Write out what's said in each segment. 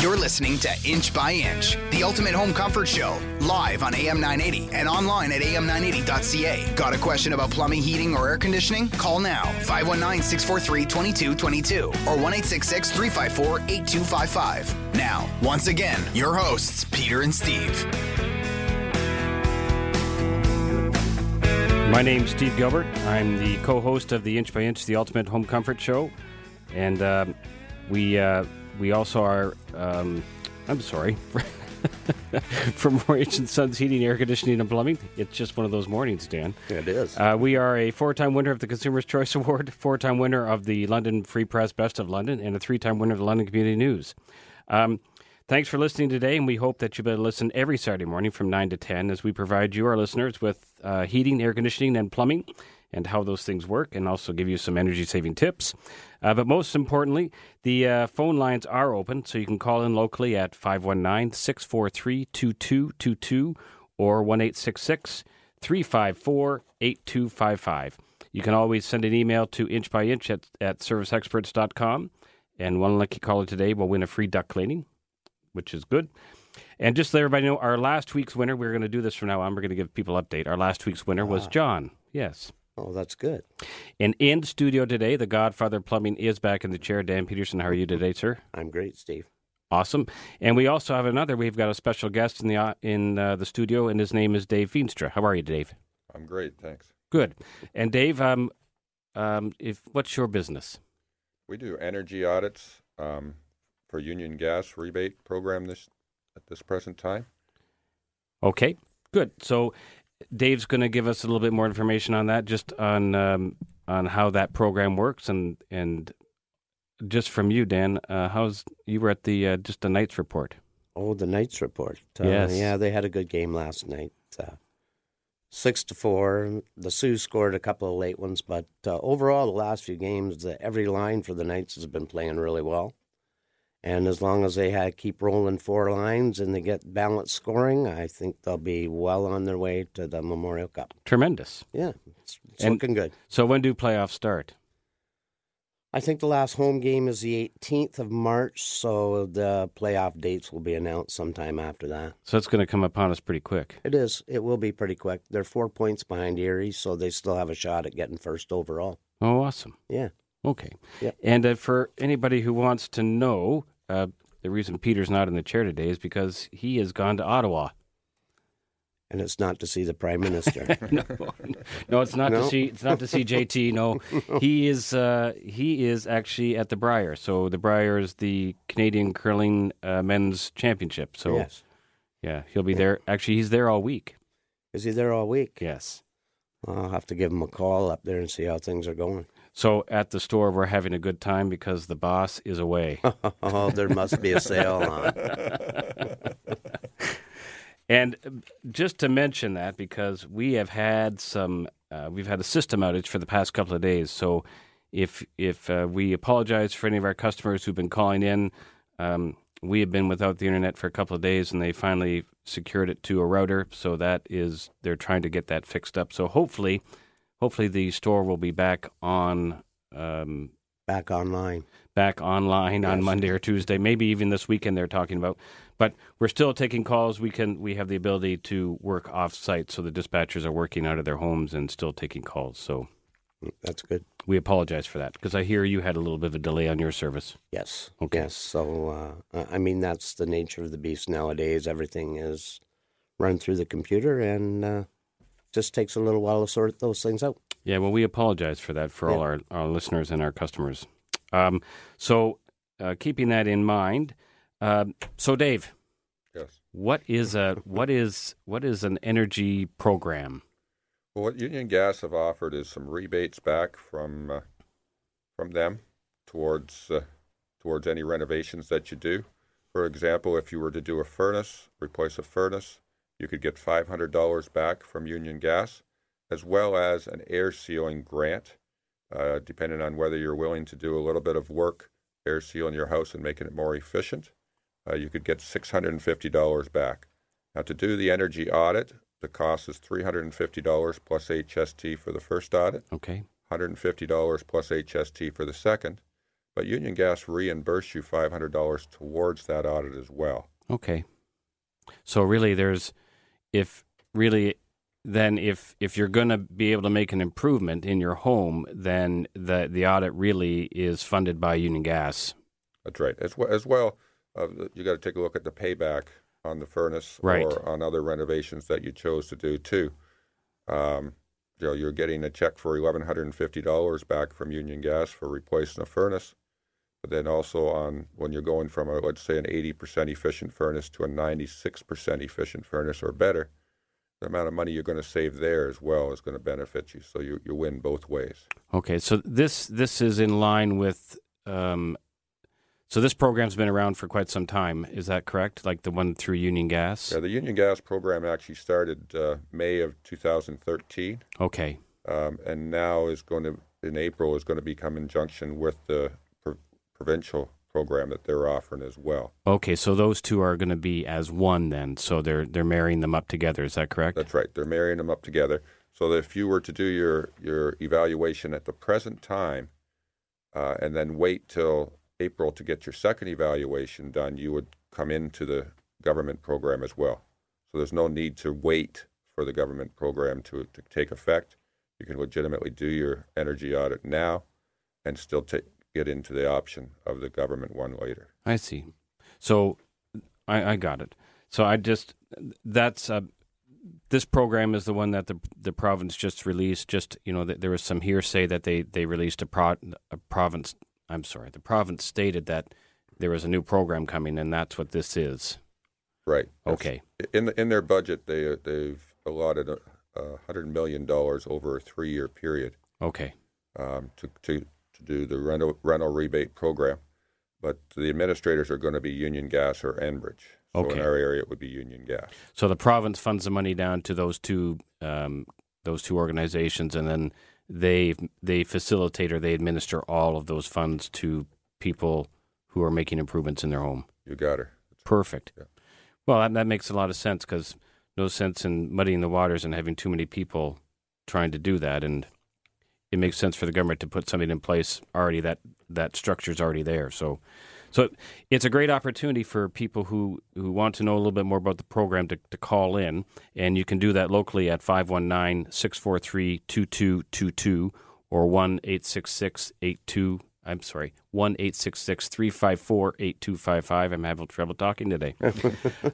You're listening to Inch by Inch, the ultimate home comfort show, live on AM 980 and online at am980.ca. Got a question about plumbing, heating, or air conditioning? Call now 519 643 2222 or 1 354 8255. Now, once again, your hosts, Peter and Steve. My name's Steve Gilbert. I'm the co-host of the Inch by Inch, the Ultimate Home Comfort Show, and um, we uh, we also are. Um, I'm sorry. From H. and Sons Heating, Air Conditioning, and Plumbing. It's just one of those mornings, Dan. It is. Uh, we are a four-time winner of the Consumer's Choice Award, four-time winner of the London Free Press Best of London, and a three-time winner of the London Community News. Um, thanks for listening today, and we hope that you better listen every Saturday morning from 9 to 10 as we provide you, our listeners, with uh, heating, air conditioning, and plumbing and how those things work, and also give you some energy saving tips. Uh, but most importantly, the uh, phone lines are open, so you can call in locally at 519 643 2222 or 1 354 8255. You can always send an email to inchbyinch at, at serviceexperts.com, and one lucky caller today will win a free duct cleaning, which is good. And just to let everybody know, our last week's winner, we're going to do this from now on. We're going to give people update. Our last week's winner was John. Yes. Oh, that's good. And in studio today, the Godfather Plumbing is back in the chair. Dan Peterson, how are you today, sir? I'm great, Steve. Awesome. And we also have another. We've got a special guest in the uh, in uh, the studio, and his name is Dave Feenstra. How are you, Dave? I'm great, thanks. Good. And Dave, um, um, if what's your business? We do energy audits um, for Union Gas rebate program this at this present time. Okay, good. So Dave's going to give us a little bit more information on that, just on um, on how that program works, and and just from you, Dan, uh, how's you were at the uh, just the Knights report? Oh, the Knights report. Uh, Yes. Yeah, they had a good game last night. Uh, six to four. The Soo scored a couple of late ones, but uh, overall, the last few games, the, every line for the Knights has been playing really well. And as long as they had, keep rolling four lines and they get balanced scoring, I think they'll be well on their way to the Memorial Cup. Tremendous. Yeah, it's, it's And- looking good. So when do playoffs start? I think the last home game is the 18th of March, so the playoff dates will be announced sometime after that. So it's going to come upon us pretty quick. It is. It will be pretty quick. They're four points behind Erie, so they still have a shot at getting first overall. Oh, awesome. Yeah. Okay. Yep. And uh, for anybody who wants to know, uh, the reason Peter's not in the chair today is because he has gone to Ottawa. And it's not to see the prime minister. no, no, it's not to see. It's not to see JT. No, he is. Uh, he is actually at the Brier. So the Brier is the Canadian curling uh, men's championship. So yes. yeah, he'll be there. Actually, he's there all week. Is he there all week? Yes. I'll have to give him a call up there and see how things are going. So at the store, we're having a good time because the boss is away. oh, there must be a sale on. And uh, just to mention that, because we have had some, uh, we've had a system outage for the past couple of days. So if if uh, we apologize for any of our customers who've been calling in, um, we have been without the internet for a couple of days, and they finally secured it to a router. So that is, they're trying to get that fixed up. So hopefully, hopefully the store will be back on. Um, Back online. back online on Monday or Tuesday, maybe even this weekend they're talking about. But we're still taking calls. We can we have the ability to work off site, so the dispatchers are working out of their homes and still taking calls. So That's good. we apologize for that because I hear you had a little bit of a delay on your service. Yes. Okay. Yes. So, uh, I mean, that's the nature of the beast nowadays. Everything is run through the computer and uh, just takes a little while to sort those things out. Yeah, well, we apologize for that for all our, our listeners and our customers. Um, so uh, keeping that in mind, uh, so Dave, Yes. what is a what is what is an energy program? Well, what Union Gas have offered is some rebates back from uh, from them towards uh, towards any renovations that you do. For example, if you were to do a furnace, replace a furnace, you could get five hundred dollars back from Union Gas, as well as an air sealing grant, uh, depending on whether you're willing to do a little bit of work air sealing your house and making it more efficient. Uh, you could get six hundred and fifty dollars back. Now, to do the energy audit, the cost is three hundred and fifty dollars plus HST for the first audit. Okay. $150 plus HST for the second. but Union Gas reimburse you five hundred dollars towards that audit as well. Okay. So really, there's if really then if if you're going to be able to make an improvement in your home, then the the audit really is funded by Union Gas. That's right. As well, as well uh, you got to take a look at the payback on the furnace Right. or on other renovations that you chose to do too. Um, you know, you're getting a check for eleven hundred and fifty dollars back from Union Gas for replacing a furnace, but then also on when you're going from a let's say an eighty percent efficient furnace to a ninety six percent efficient furnace or better, the amount of money you're going to save there as well is going to benefit you. So you you win both ways. Okay, so this this is in line with. Um, so this program's been around for quite some time. Is that correct? Like the one through Union Gas? Yeah, the Union Gas program actually started uh, May of 2013. Okay. um, and now is going to in April is going to become in junction with the provincial program that they're offering as well. Okay, so those two are going to be as one then. So they're they're marrying them up together. Is that correct? That's right. They're marrying them up together. So that if you were to do your your evaluation at the present time, uh, and then wait till April to get your second evaluation done, you would come into the government program as well. So there's no need to wait for the government program to, to take effect. You can legitimately do your energy audit now, and still take get into the option of the government one later. I see. So I, I got it. So I just that's uh, this program is the one that the the province just released. Just you know, th- there was some hearsay that they they released a, pro, a province. I'm sorry, the province stated that there was a new program coming, and that's what this is. Right. That's- Okay. In the, in their budget, they they've allotted a, a hundred million dollars over a three year period Okay. um, to, to to do the rental rental rebate program, but the administrators are going to be Union Gas or Enbridge. So Okay. in our area, it would be Union Gas. So the province funds the money down to those two um, those two organizations, and then they they facilitate or they administer all of those funds to people who are making improvements in their home. You got her. Perfect. Yeah. Well, that, that makes a lot of sense because no sense in muddying the waters and having too many people trying to do that, and it makes sense for the government to put something in place already that that structure is already there. So, so it's a great opportunity for people who, who want to know a little bit more about the program to, to call in, and you can do that locally at 519-643-2222 or one eight six six eight two. I'm sorry, one eight six six three five four eight two five five. I'm having trouble talking today.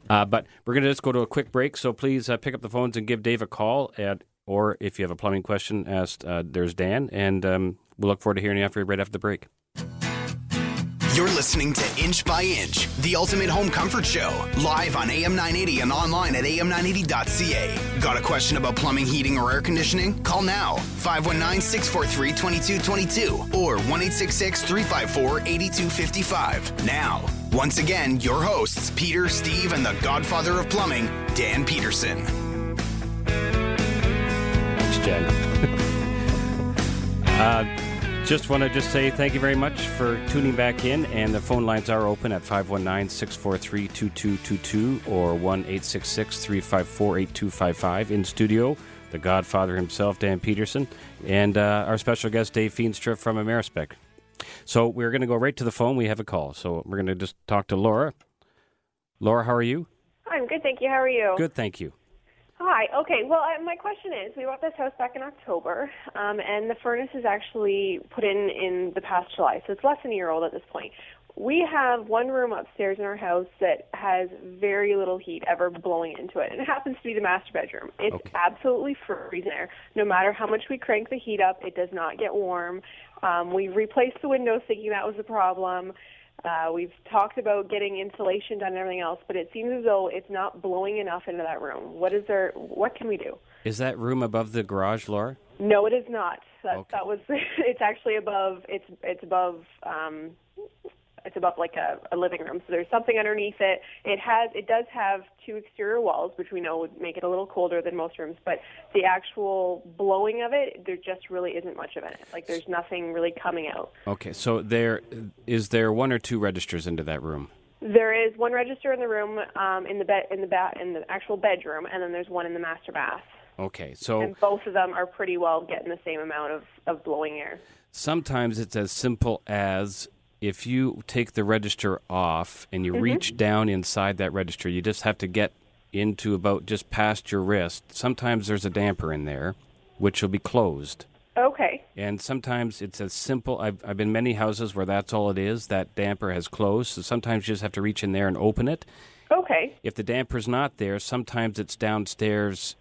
uh, but we're going to just go to a quick break, so please uh, pick up the phones and give Dave a call. At, or if you have a plumbing question, ask. Uh, there's Dan, and um, we'll look forward to hearing you after right after the break. You're listening to Inch by Inch, the ultimate home comfort show, live on AM 980 and online at am980.ca. Got a question about plumbing, heating, or air conditioning? Call now 519 643 2222 or 1 354 8255. Now, once again, your hosts, Peter, Steve, and the godfather of plumbing, Dan Peterson. Jen. uh, just want to just say thank you very much for tuning back in, and the phone lines are open at 519-643-2222 or 1-866-354-8255 in studio. The Godfather himself, Dan Peterson, and uh, our special guest, Dave Feenstra from Amerispec. So we're going to go right to the phone. We have a call, so we're going to just talk to Laura. Laura, how are you? I'm good, thank you. How are you? Good, thank you. Hi. Okay. Well, uh, my question is, we bought this house back in October, um, and the furnace is actually put in in the past July, so it's less than a year old at this point. We have one room upstairs in our house that has very little heat ever blowing into it, and it happens to be the master bedroom. It's Okay. absolutely freezing there. No matter how much we crank the heat up, it does not get warm. Um, we replaced the windows thinking that was the problem. Uh, we've talked about getting insulation done and everything else, but it seems as though it's not blowing enough into that room. What is there? What can we do? Is that room above the garage, Laura? No, it is not. That, Okay. that was. It's actually above. It's it's above. Um, it's above like a, a living room. So there's something underneath it. It has. It does have two exterior walls, which we know would make it a little colder than most rooms. But the actual blowing of it, there just really isn't much of it. Like there's nothing really coming out. Okay, so there is there one or two registers into that room. There is one register in the room, um, in the bed, in the ba- in the actual bedroom, and then there's one in the master bath. Okay, so And both of them are pretty well getting the same amount of, of blowing air. sometimes it's as simple as if you take the register off and you reach down inside that register, you just have to get into about just past your wrist. Sometimes there's a damper in there, which will be closed. Okay. And sometimes it's as simple. I've, I've been in many houses where that's all it is. That damper has closed. So sometimes you just have to reach in there and open it. Okay. If the damper's not there, sometimes it's downstairs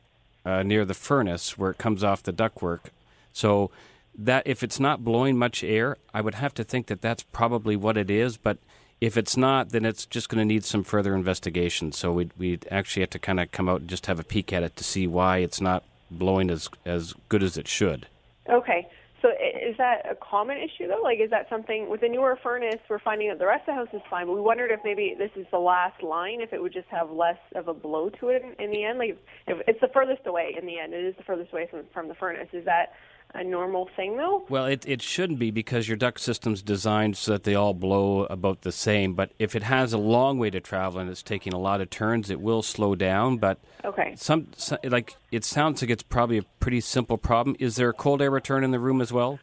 uh, near the furnace where it comes off the ductwork. So that if it's not blowing much air, I would have to think that that's probably what it is. But if it's not, then it's just going to need some further investigation. So we'd, we'd actually have to kind of come out and just have a peek at it to see why it's not blowing as as good as it should. Okay. So is that a common issue though? Like, is that something with the newer furnace? We're finding that the rest of the house is fine, but we wondered if maybe this is the last line, if it would just have less of a blow to it in, in the end. Like, if it's the furthest away in the end, it is the furthest away from from the furnace. Is that a normal thing though? Well, it, it shouldn't be because your duct system's designed so that they all blow about the same. But if it has a long way to travel and it's taking a lot of turns, it will slow down. But Okay. some, so- like it sounds like it's probably a pretty simple problem. Is there a cold air return in the room as well?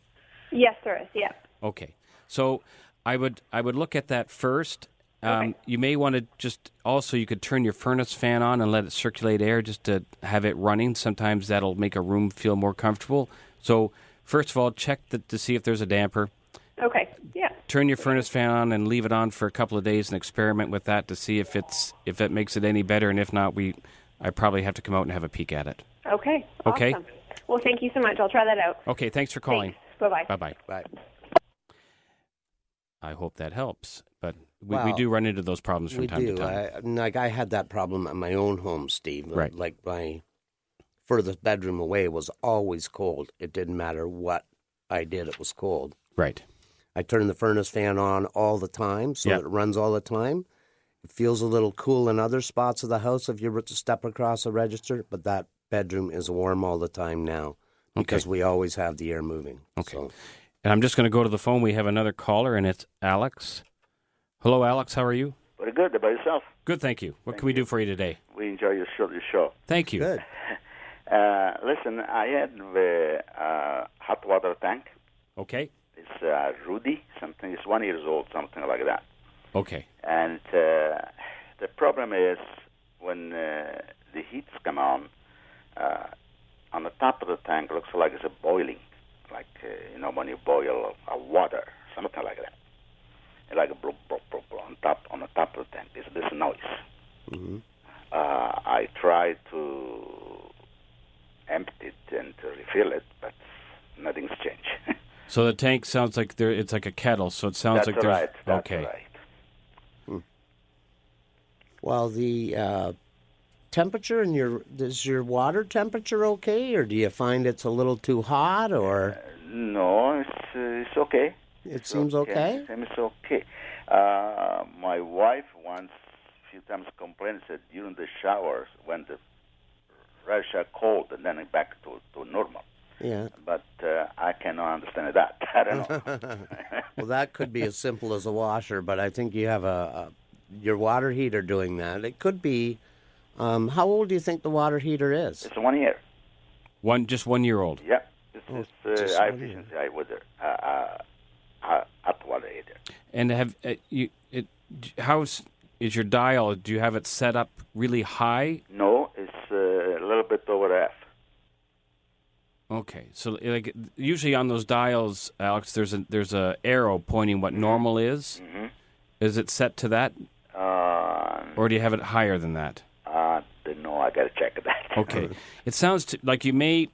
Yes, there is. Yeah. Okay, so I would I would look at that first. Um, Okay. You may want to just also you could turn your furnace fan on and let it circulate air just to have it running. Sometimes that'll make a room feel more comfortable. So first of all, check the, to see if there's a damper. Okay. Yeah. Turn your furnace fan on and leave it on for a couple of days and experiment with that to see if it's if it makes it any better. And if not, we I probably have to come out and have a peek at it. Okay. Okay. Awesome. Well, thank you so much. I'll try that out. Okay, thanks for calling. Bye bye. Bye bye. Right. I hope that helps. But we, we do run into those problems from we time do. to time. I, like I had that problem at my own home, Steve. Right. Like my furthest bedroom away was always cold. It didn't matter what I did; it was cold. right. I turn the furnace fan on all the time, so Yeah. that it runs all the time. It feels a little cool in other spots of the house if you were to step across a register, but that bedroom is warm all the time now because we always have the air moving. Okay. So, And I'm just going to go to the phone. We have another caller, and it's Alex. Hello, Alex. How are you? Very good. About yourself? Good, thank you. What can we do for you today? We enjoy your show. Your show. Thank you. good. Uh, listen, I had the uh, hot water tank. Okay. It's uh, Rudy, something. It's one years old, something like that. Okay. And uh, the problem is when uh, the heats come on, uh, on the top of the tank looks like it's a boiling, like uh, you know when you boil uh, water, something like that. Like a bloop, bloop, bloop, bloop on top on the top of the tank. There's this noise. hmm uh, I try to empty it and refill it, but nothing's changed. So the tank sounds like there. It's like a kettle. So it sounds That's like there's right. That's okay. right. Well, the uh, temperature in your is your water temperature okay, or do you find it's a little too hot, or No, it's uh, it's okay. it seems okay? It seems okay. Uh, my wife once, a few times complained said during the showers when the Russia cold and then back to to normal. Yeah. But uh, I cannot understand that. I don't know. Well, that could be as simple as a washer, but I think you have a, a your water heater doing that. It could be. Um, how old do you think the water heater is? it's one year. One just one year old. Yeah, it's, Oh, it's just uh, high one efficiency, high water, uh, uh, hot, hot water heater. And have uh, you? It, how's is your dial? Do you have it set up really high? No, it's uh, a little bit over F. Okay, so like usually on those dials, Alex, there's a there's a arrow pointing what normal is. Mhm. Is it set to that, Uh, or do you have it higher than that? I don't know. I gotta check that. Okay, it sounds to, like you may,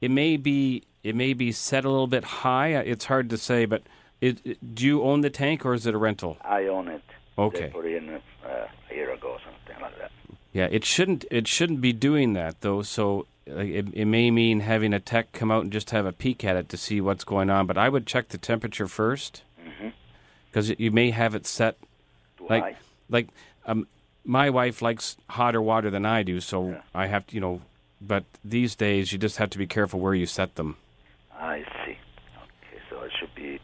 it may be it may be set a little bit high. Uh, It's hard to say, but it, it- do you own the tank or is it a rental? I own it. They Okay, put it in uh, a year ago, something like that. Yeah, it shouldn't it shouldn't be doing that though. So it, it may mean having a tech come out and just have a peek at it to see what's going on. But I would check the temperature first because you may have it set like like um, my wife likes hotter water than I do, so Yeah. I have to you know. But these days, you just have to be careful where you set them. I see. Okay, so it should be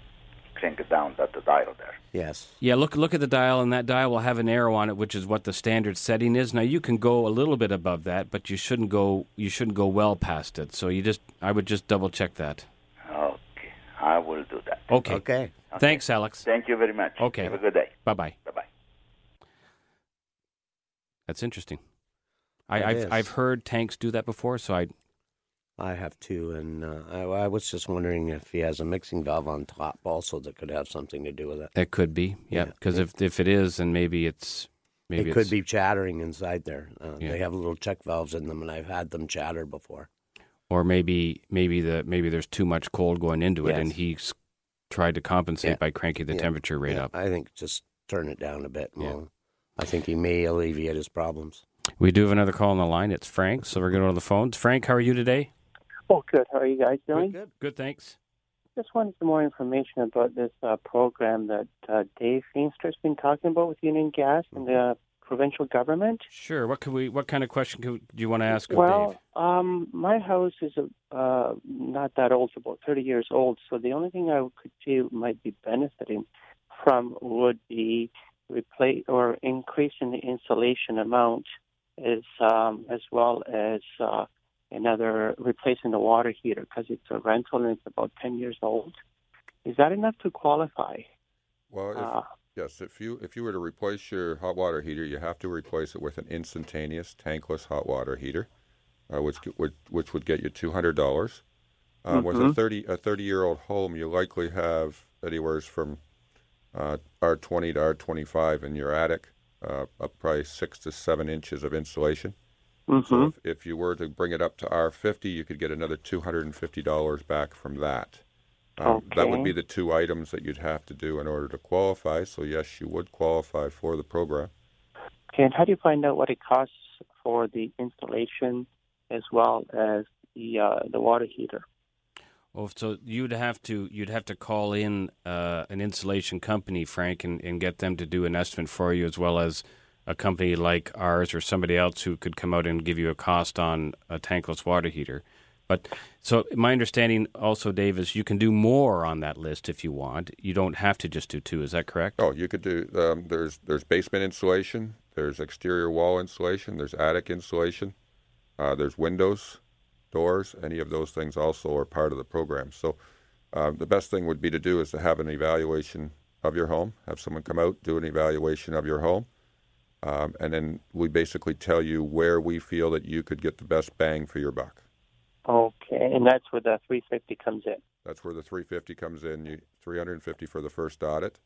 crank it down that the dial there. Yes. Yeah, look look at the dial, and that dial will have an arrow on it, which is what the standard setting is. Now you can go a little bit above that, but you shouldn't go you shouldn't go well past it. So you just I would just double check that. Okay, I will do that. Okay. Okay. Thanks, Alex. Thank you very much. Okay. Have a good day. Bye bye. Bye bye. That's interesting. I, I've is. I've heard tanks do that before, so I I have two, and uh, I, I was just wondering if he has a mixing valve on top also that could have something to do with it. it could be, yeah. Yeah. Because if if it is, then maybe it's maybe it could be chattering inside there. Uh, Yeah. They have little check valves in them, and I've had them chatter before. or maybe maybe the maybe there's too much cold going into it, and Yes. he's tried to compensate Yeah. by cranking the Yeah. temperature rate Yeah, up. I think just turn it down a bit. Yeah. Well, I think he may alleviate his problems. We do have another call on the line. It's Frank, so we're going to go to the phones. Frank, how are you today? Oh, good. How are you guys doing? Good, good, thanks. Just wanted some more information about this uh, program that uh, Dave Feinster's been talking about with Union Gas and the provincial government. Sure. What could we? What kind of question could, do you want to ask of well, Dave? um, my house is uh, not that old, it's about 30 years old. So the only thing I could do might be benefiting from would be replace or increasing the insulation amount, as um, as well as uh, another replacing the water heater because it's a rental and it's about 10 years old. Is that enough to qualify? Well, if, Uh, yes, if you if you were to replace your hot water heater, you have to replace it with an instantaneous tankless hot water heater, uh, which would which would get you two hundred dollars. Um, With a Mhm. thirty a thirty year old home, you likely have anywhere from uh, R twenty to R twenty five in your attic, uh, up probably six to seven inches of insulation. Hmm So if, if you were to bring it up to R50, you could get another $250 back from that. Um, That would be the two items that you'd have to do in order to qualify. So, yes, you would qualify for the program. Okay, and how do you find out what it costs for the installation as well as the uh, the water heater? Well, so you'd have to you'd have to call in uh, an insulation company, Frank, and, and get them to do an estimate for you, as well as a company like ours or somebody else who could come out and give you a cost on a tankless water heater. But so my understanding also, Dave, is you can do more on that list if you want. You don't have to just do two. Is that correct? Oh, you could do. Um, there's there's basement insulation. There's exterior wall insulation. There's attic insulation. Uh, there's windows, doors. Any of those things also are part of the program. So, uh, the best thing would be to do is to have an evaluation of your home. Have someone come out, do an evaluation of your home, um, and then we basically tell you where we feel that you could get the best bang for your buck. Okay, and that's where the 350 comes in. That's where the 350 comes in. You 350 for the first audit,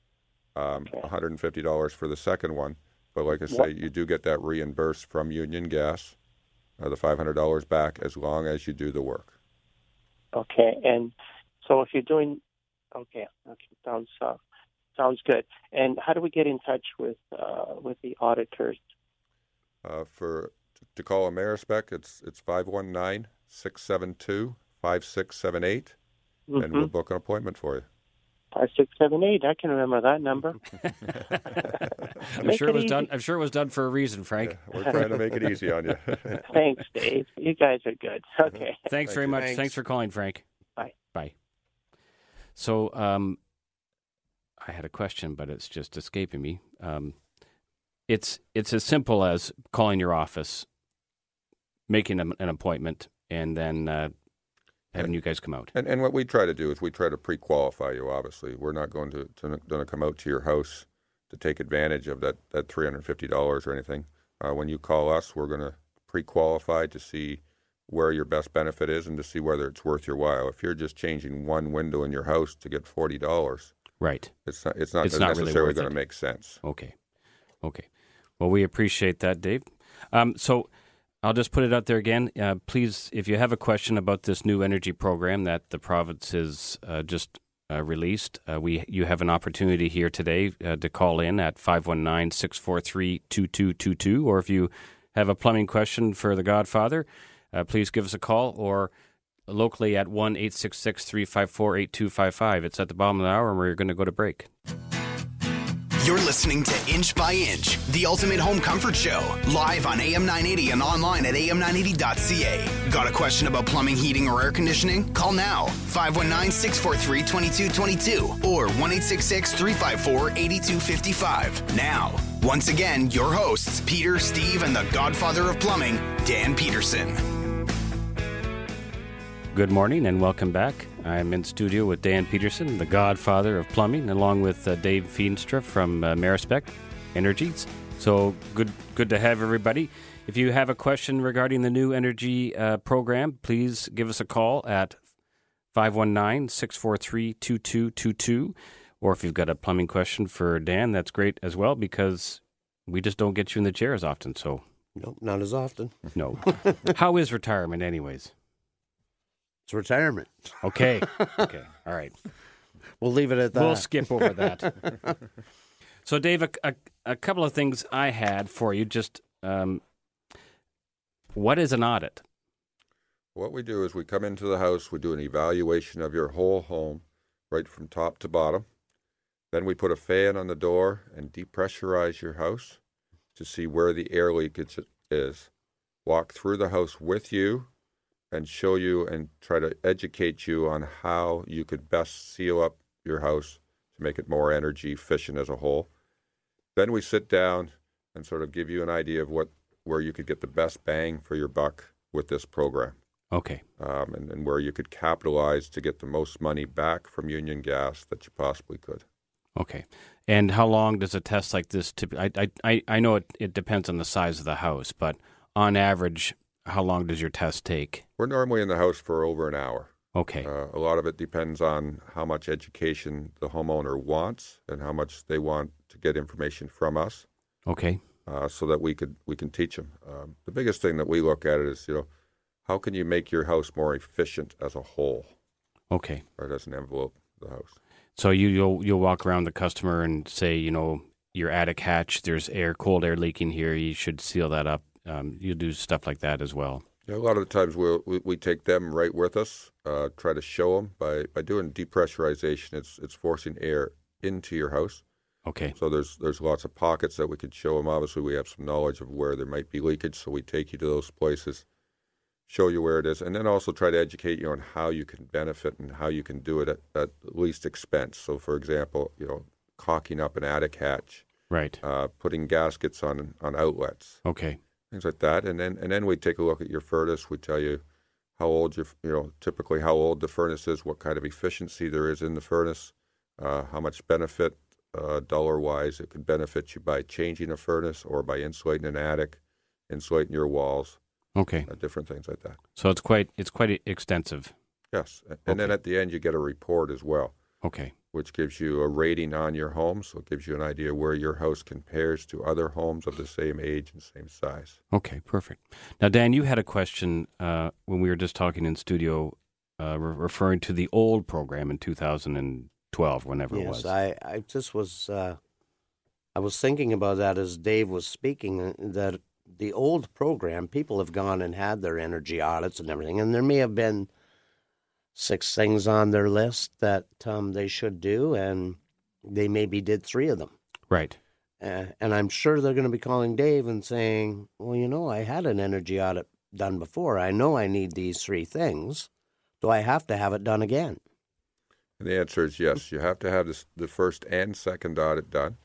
um, Okay. 150 dollars for the second one. But like I say, What- you do get that reimbursed from Union Gas, uh, the 500 dollars back as long as you do the work. Okay, and so if you're doing, okay, okay, sounds uh, sounds good. And how do we get in touch with uh, with the auditors? Uh, for to call Amerispec, it's it's 519-672-5678, and we'll Mhm. book an appointment for you. Five six seven eight. I can remember that number. I'm Make sure it it was done. easy. I'm sure it was done for a reason, Frank. Yeah, we're trying to make it easy on you. Thanks, Dave. You guys are good. Okay. Thanks Thank very you. much. Thanks. Thanks for calling, Frank. Bye. Bye. So, um, I had a question, but it's just escaping me. Um, it's it's as simple as calling your office, making an, an appointment, and then uh, having you guys come out. And and what we try to do is we try to pre-qualify you. Obviously, we're not going to to to come out to your house to take advantage of that that three hundred fifty dollars or anything. Uh, when you call us, we're going to pre-qualify to see where your best benefit is and to see whether it's worth your while. If you're just changing one window in your house to get forty dollars, Right. it's not it's not It's not necessarily worth going to make sense. Okay. Okay. Well, we appreciate that, Dave. Um, so I'll just put it out there again. Uh, please, if you have a question about this new energy program that the province has uh, just uh, released, uh, we you have an opportunity here today uh, to call in at 519-643-2222. Or if you have a plumbing question for the Godfather, uh, please give us a call or locally at 1 354 8255. It's at the bottom of the hour and we're going to go to break. You're listening to Inch by Inch, the ultimate home comfort show, live on AM 980 and online at am980.ca. Got a question about plumbing, heating, or air conditioning? Call now 519 643 2222 or 1 354 8255. Now, once again, your hosts, Peter, Steve, and the godfather of plumbing, Dan Peterson. Good morning and welcome back. I'm in studio with Dan Peterson, the godfather of plumbing, along with uh, Dave Feenstra from uh, Amerispec Energies. So good, good to have everybody. If you have a question regarding the new energy uh, program, please give us a call at 519 643 2222. Or if you've got a plumbing question for Dan, that's great as well because we just don't get you in the chair as often. So, Nope, not as often. no. How is retirement, anyways? It's retirement. Okay. Okay. All right. We'll leave it at that. We'll skip over that. so, Dave, a, a, a couple of things I had for you. Just um, what is an audit? What we do is we come into the house, we do an evaluation of your whole home, right from top to bottom. Then we put a fan on the door and depressurize your house to see where the air leakage is. Walk through the house with you and show you and try to educate you on how you could best seal up your house to make it more energy efficient as a whole. Then we sit down and sort of give you an idea of what where you could get the best bang for your buck with this program Okay. um, and, and where you could capitalize to get the most money back from Union Gas that you possibly could. Okay. And how long does a test like this typically? I, I, I know it, it depends on the size of the house, but on average, how long does your test take? We're normally in the house for over an hour. Okay. Uh, a lot of it depends on how much education the homeowner wants and how much they want to get information from us, Okay. uh, so that we could we can teach them. Um, the biggest thing that we look at is you know how can you make your house more efficient as a whole, Okay. right as an envelope of the house. So you you'll you'll walk around the customer and say, you know, your attic hatch, there's air, cold air leaking here. You should seal that up. Um, you do stuff like that as well. Yeah, a lot of the times we'll, we we take them right with us, uh, try to show them by, by doing depressurization. It's it's forcing air into your house. Okay. So there's there's lots of pockets that we could show them. Obviously, we have some knowledge of where there might be leakage, so we take you to those places, show you where it is, and then also try to educate you on how you can benefit and how you can do it at, at least expense. So, for example, you know, caulking up an attic hatch, Right. uh, putting gaskets on on outlets, Okay. Things like that, and then and then we take a look at your furnace. We tell you how old your you know typically how old the furnace is, what kind of efficiency there is in the furnace, uh, how much benefit uh, dollar wise it could benefit you by changing a furnace or by insulating an attic, insulating your walls, Okay. uh, different things like that. So it's quite it's quite extensive. Yes, and then at the end you get a report as well, Okay. Which gives you a rating on your home, so it gives you an idea where your house compares to other homes of the same age and same size. Okay. Perfect. Now, Dan, you had a question uh, when we were just talking in studio, uh, re- referring to the old program in 2012, whenever it yes, was. I, I just was, uh, I was thinking about that as Dave was speaking. uh, That the old program, people have gone and had their energy audits and everything, and there may have been six things on their list that um, they should do, and they maybe did three of them. right. Uh, and I'm sure they're going to be calling Dave and saying, "Well, you know, I had an energy audit done before. I know I need these three things. Do I have to have it done again?" And the answer is yes. You have to have this, the first and second audit done.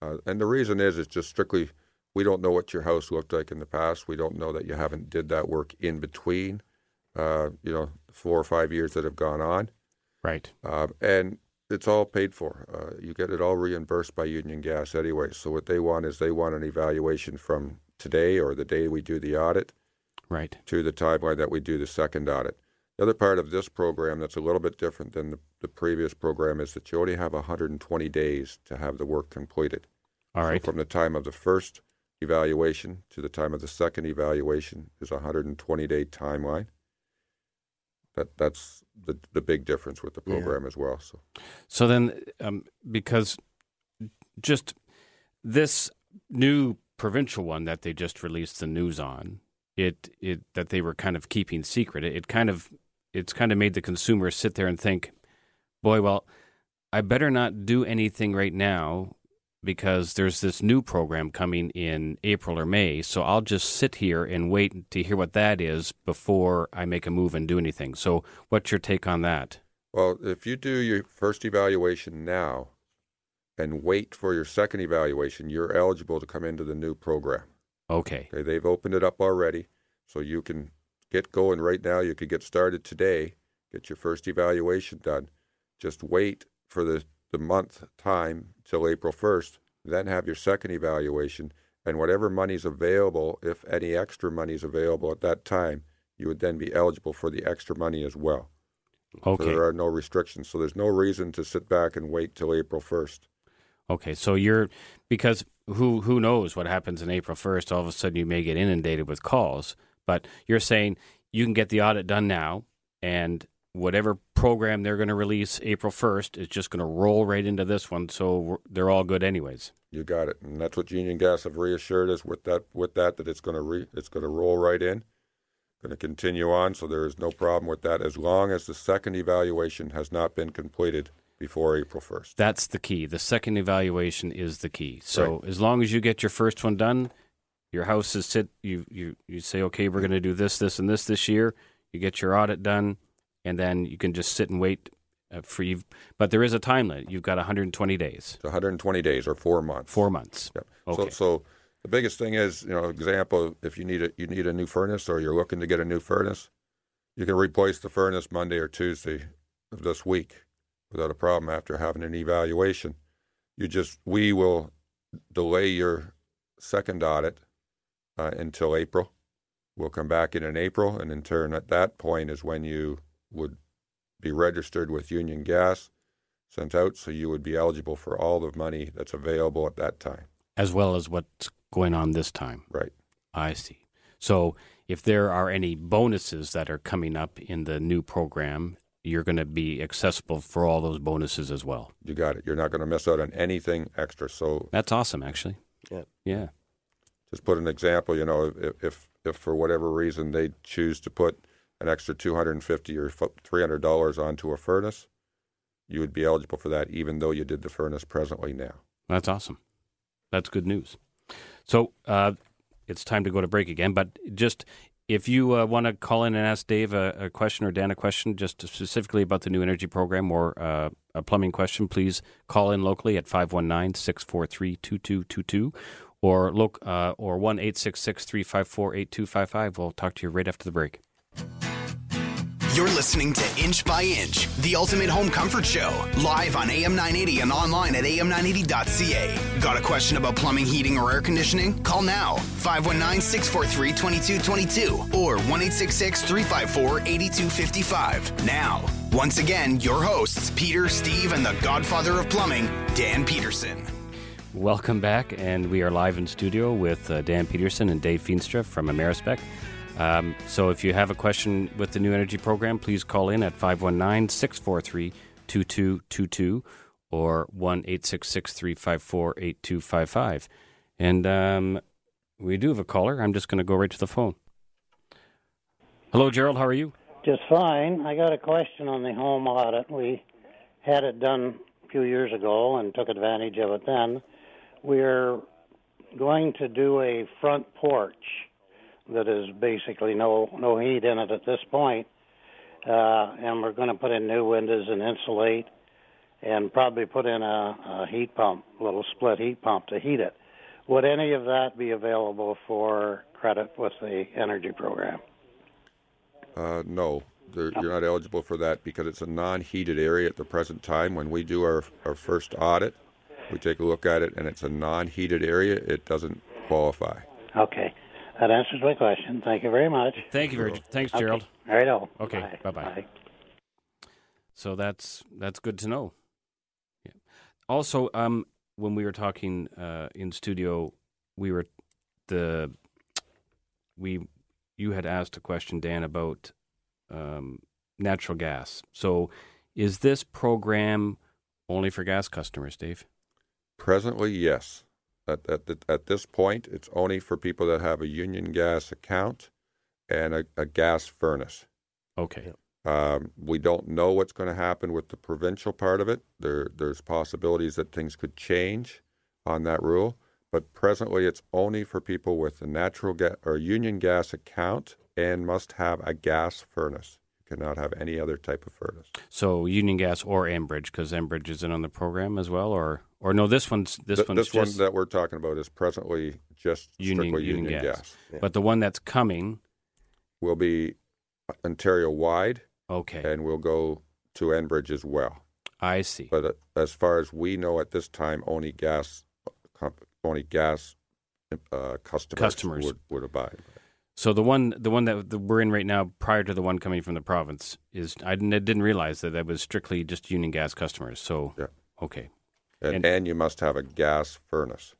Uh, and the reason is, it's just strictly we don't know what your house looked like in the past. We don't know that you haven't did that work in between, uh, you know, four or five years that have gone on. Right. Um, and it's all paid for. Uh, you get it all reimbursed by Union Gas anyway. So what they want is they want an evaluation from today or the day we do the audit Right. to the timeline that we do the second audit. The other part of this program that's a little bit different than the, the previous program is that you only have 120 days to have the work completed. All So from the time of the first evaluation to the time of the second evaluation is a 120 day timeline. That that's the the big difference with the Yeah. program as well. So So then, um, because just this new provincial one that they just released the news on, it it that they were kind of keeping secret. It, it kind of it's kind of made the consumer sit there and think, boy, well, I better not do anything right now because there's this new program coming in April or May. So I'll just sit here and wait to hear what that is before I make a move and do anything. So, what's your take on that? Well, if you do your first evaluation now and wait for your second evaluation, you're eligible to come into the new program. Okay. Okay, they've opened it up already, so you can get going right now. You could get started today get your first evaluation done. Just wait for the, the month time till April 1st, then have your second evaluation, and whatever money's available, if any extra money is available at that time, you would then be eligible for the extra money as well. Okay. So there are no restrictions. So there's no reason to sit back and wait till April 1st. Okay, so you're because who who knows what happens in April first? All of a sudden, you may get inundated with calls. But you're saying you can get the audit done now, and whatever program they're going to release April first is just going to roll right into this one. So we're- they're all good, anyways. You got it, and that's what Union Gas have reassured us with that. With that, that it's going to re, it's going to roll right in, going to continue on. So there is no problem with that, as long as the second evaluation has not been completed before April first. That's the key. The second evaluation is the key. So as long as you get your first one done, your house is sit. You you you say, okay, we're going to do this, this, and this this year. You get your audit done, and then you can just sit and wait uh, for you. But there is a time limit. You've got 120 days, It's 120 days or four months. four months. Yep. Okay. So, so the biggest thing is, you know, example, if you need a you need a new furnace or you're looking to get a new furnace, you can replace the furnace Monday or Tuesday of this week without a problem after having an evaluation. You just we will delay your second audit uh, until April. We'll come back in in April, and in turn, at that point is when you would be registered with Union Gas, sent out, so you would be eligible for all the money that's available at that time. As well as what's going on this time. Right. I see. So if there are any bonuses that are coming up in the new program, you're going to be accessible for all those bonuses as well. You got it. You're not going to miss out on anything extra. So That's awesome, actually. Yeah. Yeah. just put an example. You know, if if, if for whatever reason they choose to put an extra two hundred and fifty or three hundred dollars onto a furnace, you would be eligible for that, even though you did the furnace presently now. That's awesome. That's good news. So uh, it's time to go to break again. But just if you uh, want to call in and ask Dave a, a question or Dan a question, just specifically about the new energy program or uh, a plumbing question, please call in locally at 519 643 2222 or loc- uh, or 1 354 8255. We'll talk to you right after the break. You're listening to Inch by Inch, the ultimate home comfort show, live on AM 980 and online at am980.ca. Got a question about plumbing, heating, or air conditioning? Call now 519 643 2222 or 1 354 8255. Now, once again, your hosts, Peter, Steve, and the godfather of plumbing, Dan Peterson. Welcome back, and we are live in studio with uh, Dan Peterson and Dave Feenstra from Amerispec. Um, so if you have a question with the new energy program, please call in at 519 643 2222 or 1 354 8255. And um, we do have a caller. I'm just going to go right to the phone. Hello, Gerald. How are you? Just fine. I got a question on the home audit. We had it done a few years ago and took advantage of it then. We're going to do a front porch that is basically no no heat in it at this point. Uh, and we're going to put in new windows and insulate and probably put in a, a heat pump, a little split heat pump to heat it. Would any of that be available for credit with the energy program? Uh, no, you're not eligible for that because it's a non-heated area at the present time. When we do our our first audit, we take a look at it, and it's a non-heated area. It doesn't qualify. Okay. That answers my question. Thank you very much. Thank you very much. Thanks, Gerald. Okay. All right. oh. Okay, Bye. bye-bye. So that's that's good to know. Yeah. Also, um, when we were talking uh, in studio, we were the we you had asked a question, Dan, about um, natural gas. So, is this program only for gas customers, Dave? Presently, yes. At, at, at this point, it's only for people that have a union gas account and a, a gas furnace. Okay. Um, we don't know what's going to happen with the provincial part of it. There, there's possibilities that things could change on that rule, but presently it's only for people with a natural gas or union gas account and must have a gas furnace. Cannot have any other type of furnace. So Union Gas or Enbridge, because Enbridge is in on the program as well, or or no, this one's this Th- one's this one that we're talking about is presently just Union, strictly Union, union gas. gas. Yeah. But the one that's coming, Will be Ontario wide Okay. and we'll go to Enbridge as well. I see. But uh, as far as we know at this time, only gas, only gas uh, customers, Customers. would, would abide. So the one, the one that we're in right now, prior to the one coming from the province, is I didn't, realize that that was strictly just Union Gas customers. So, Yeah. okay, And, And- and, you must have a gas furnace.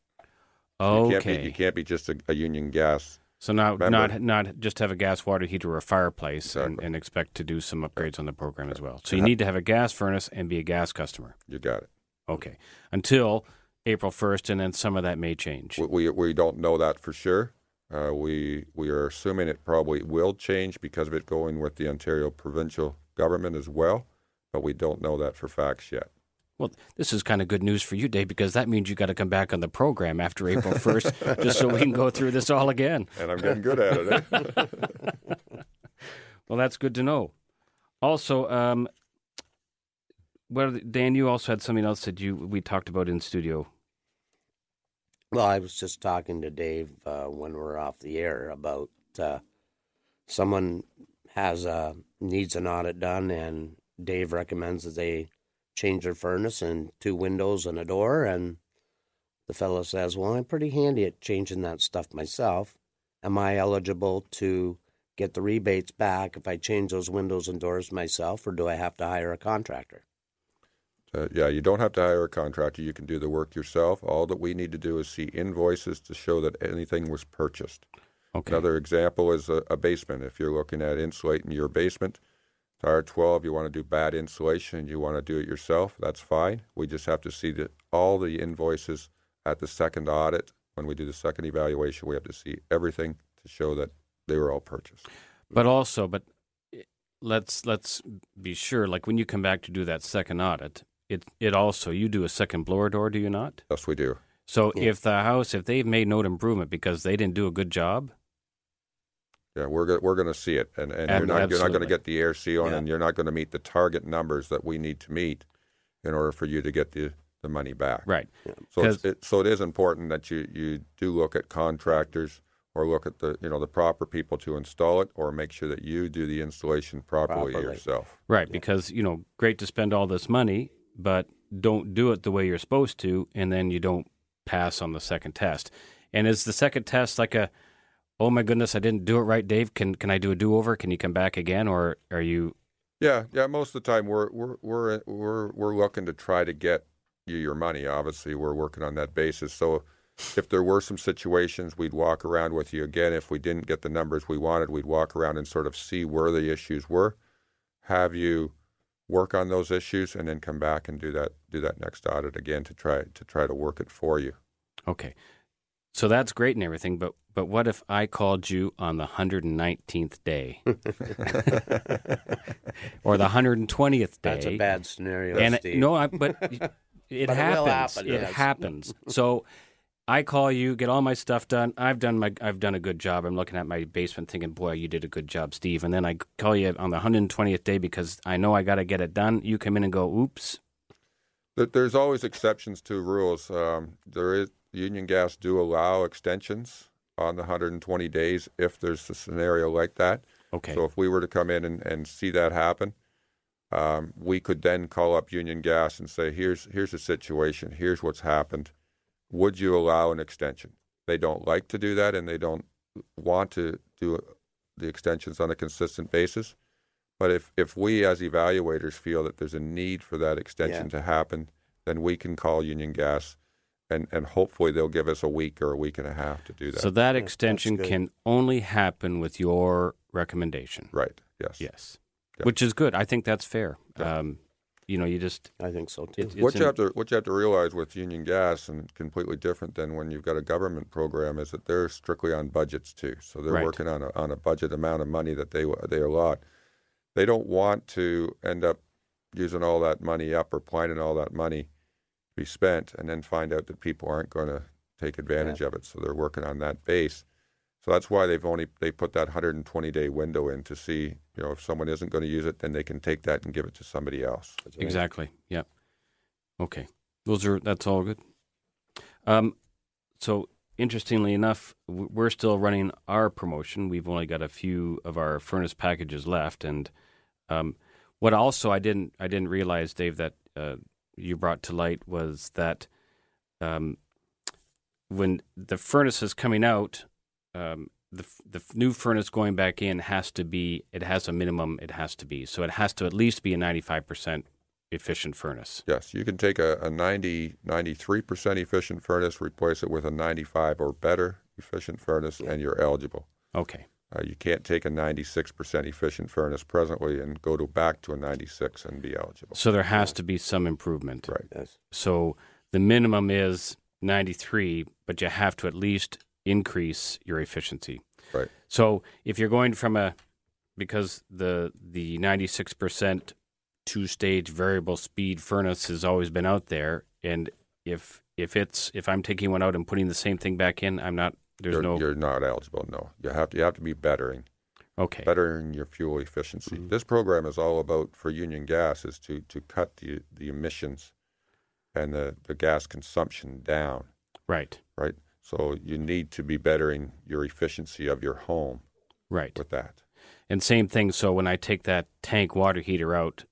You can't be, okay. you can't be just a, a union gas. so not Remember- not not just have a gas water heater or a fireplace and, Exactly. and expect to do some upgrades on the program as well. So you need to have a gas furnace and be a gas customer. You got it. Okay, until April first, and then some of that may change. We, we, we don't know that for sure. Uh, we we are assuming it probably will change because of it going with the Ontario provincial government as well, but we don't know that for facts yet. Well, this is kind of good news for you, Dave, because that means you got to come back on the program after April 1st just so we can go through this all again. And I'm getting good at it. Eh? Well, that's good to know. Also, um, well, Dan, you also had something else that you we talked about in studio. Well, I was just talking to Dave uh, when we are off the air about uh, someone has a needs an audit done, and Dave recommends that they change their furnace and two windows and a door. And the fellow says, "Well, I'm pretty handy at changing that stuff myself. Am I eligible to get the rebates back if I change those windows and doors myself, or do I have to hire a contractor?" Uh, yeah, you don't have to hire a contractor. You can do the work yourself. All that we need to do is see invoices to show that anything was purchased. Okay. Another example is a, a basement. If you're looking at insulating your basement, Tire 12, you want to do batt insulation, you want to do it yourself, that's fine. We just have to see that all the invoices at the second audit. When we do the second evaluation, we have to see everything to show that they were all purchased. But also, but eh, let's let's be sure. Like when you come back to do that second audit, it it also you do a second blower door, do you not? Yes, we do. So Yeah. if the house, if they've made no improvement because they didn't do a good job, Yeah, we're go- we're going to see it, and, and Ab- you're not you're not going to get the air seal, Yeah. and you're not going to meet the target numbers that we need to meet in order for you to get the, the money back. right? So 'Cause- it's, it, so it is important that you, you do look at contractors or look at the you know the proper people to install it, or make sure that you do the installation properly, Properly. yourself. Right, because you know, great to spend all this money, but don't do it the way you're supposed to, and then you don't pass on the second test. And is the second test like a, oh my goodness, I didn't do it right, Dave? Can can I do a do over? Can you come back again, or are you? Yeah, yeah. Most of the time, we're we're we're we're we're looking to try to get you your money. Obviously, we're working on that basis. So, if there were some situations, we'd walk around with you again. If we didn't get the numbers we wanted, we'd walk around and sort of see where the issues were, have you work on those issues, and then come back and do that do that next audit again to try to try to work it for you. Okay, so that's great and everything, but but what if I called you on the hundred and nineteenth day, or the hundred and twentieth day? That's a bad scenario, and Steve. no, I, but it But it happens. happen, it yes. happens. So I call you, get all my stuff done. I've done my, I've done a good job. I'm looking at my basement, thinking, "Boy, you did a good job, Steve." And then I call you on the 120th day because I know I got to get it done. You come in and go, "Oops." There- There's always exceptions to rules. Um, there is Union Gas do allow extensions on the 120 days if there's a scenario like that. Okay. So if we were to come in and, and see that happen, um, we could then call up Union Gas and say, "Here's here's the situation. Here's what's happened. Would you allow an extension?" They don't like to do that, and they don't want to do the extensions on a consistent basis. But if, if we as evaluators feel that there's a need for that extension Yeah. to happen, then we can call Union Gas, and, and hopefully they'll give us a week or a week and a half to do that. so that extension can only happen with your recommendation. right? Yes. Yes. Yeah. Which is good. I think that's fair. Yeah. Um, you know, you just I think so too. it, what you an- have to what you have to realize with Union Gas and completely different than when you've got a government program is that they're strictly on budgets too. So they're Right. working on a on a budget amount of money that they they allot. They don't want to end up using all that money up or planning all that money to be spent and then find out that people aren't going to take advantage of it. So they're working on that base. So that's why they've only they put that 120 day window in to see you know if someone isn't going to use it, then they can take that and give it to somebody else. Exactly. Yeah. Okay. Those are that's all good. Um, so interestingly enough, we're still running our promotion. We've only got a few of our furnace packages left, and Um, what also I didn't I didn't realize, Dave, that uh, you brought to light was that um, when the furnace is coming out, um, the the new furnace going back in has to be it has a minimum it has to be so it has to at least be a ninety five percent efficient furnace. Yes, you can take a, a 90, 93% efficient furnace, replace it with a 95 or better efficient furnace, and you're eligible. Okay. Uh, you can't take a 96% efficient furnace presently and go to back to a 96 and be eligible. So there has to be some improvement. Right. Yes. So the minimum is 93, but you have to at least increase your efficiency. Right. So if you're going from a because the the 96% two-stage variable speed furnace has always been out there and if if it's if I'm taking one out and putting the same thing back in, I'm not there's you're, no you're not eligible. No, you have to you have to be bettering okay. bettering your fuel efficiency. Mm-hmm. This program is all about for Union Gas is to to cut the the emissions and the, the gas consumption down. Right. Right. So you need to be bettering your efficiency of your home Right. with that. And same thing. So when I take that tank water heater out,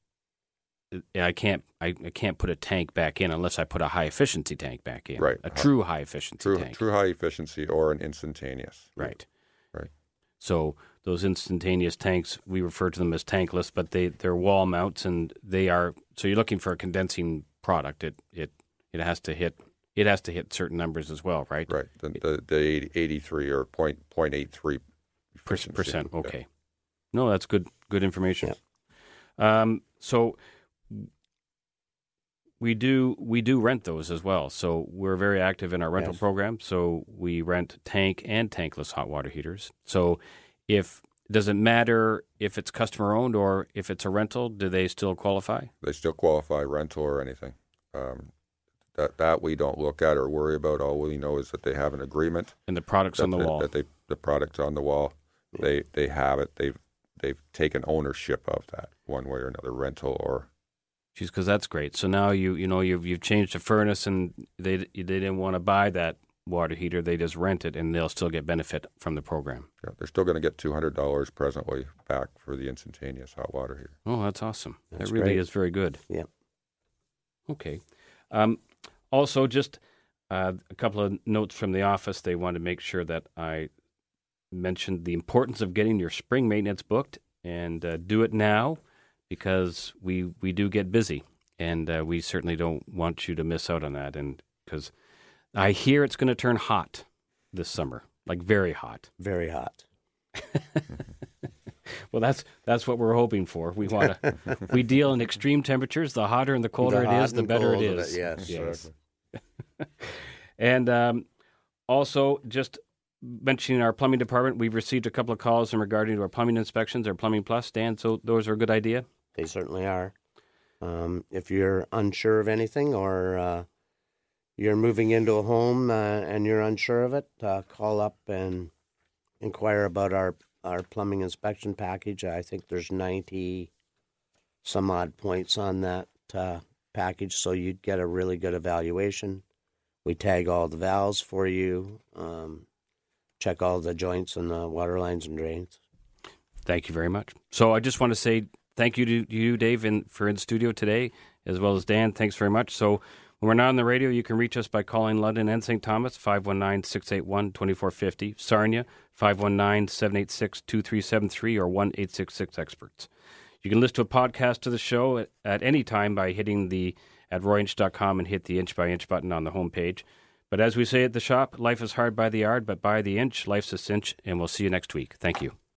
uh, I can't I, I can't put a tank back in unless I put a high efficiency tank back in. Right. A uh-huh. true high efficiency True tank. true high efficiency or an instantaneous. Right. Right. So those instantaneous tanks, we refer to them as tankless, but they they're wall mounts and they are. So you're looking for a condensing product. It it it has to hit it has to hit certain numbers as well, right? Right. The the, the 83 or point point eight three Per- efficiency. percent. Yeah. Okay. No, that's good. Good information. Um, so we do we do rent those as well. So we're very active in our rental Yes. program. So we rent tank and tankless hot water heaters. So if does it matter if it's customer owned or if it's a rental? Do they still qualify? They still qualify rental or anything. Um, that that we don't look at or worry about. All we know is that they have an agreement. And the products on the that- wall. that they the product's on the wall. They they have it. They've they've taken ownership of that one way or another, rental or Geez, because that's great. So now you you know you've you've changed the furnace and they they didn't want to buy that water heater. They just rent it and they'll still get benefit from the program. yeah, they're still going to get two hundred dollars presently back for the instantaneous hot water heater. Oh, that's awesome. That's that really great. is very good. Yep. Okay. Um, also, just uh, a couple of notes from the office. They want to make sure that I mentioned the importance of getting your spring maintenance booked and uh, do it now because we we do get busy and uh, we certainly don't want you to miss out on that. And because I hear it's going to turn hot this summer, like very hot. Very hot. Well, that's that's what we're hoping for. We want to we deal in extreme temperatures. The hotter and the colder The it is, the better it is. it, yes. yes. and um, also, just mentioning our plumbing department, we've received a couple of calls in regarding to our plumbing inspections, our plumbing plus. Dan, so those are a good idea. They certainly are. Um, if you're unsure of anything or uh, you're moving into a home uh, and you're unsure of it, uh, call up and inquire about our, our plumbing inspection package. I think there's 90 some odd points on that uh, package, so you'd get a really good evaluation. We tag all the valves for you, um, check all the joints and the water lines and drains. Thank you very much. So I just want to say thank you to you, Dave, in, for in studio today, as well as Dan. Thanks very much. So when we're not on the radio, you can reach us by calling London and St. Thomas, 519-681-2450, Sarnia, 519-786-2373, or 1-866-EXPERTS. You can listen to a podcast of the show at, at any time by hitting the at royinch.com and hit the inch by inch button on the homepage. But as we say at the shop, life is hard by the yard, but by the inch, life's a cinch, and we'll see you next week. Thank you.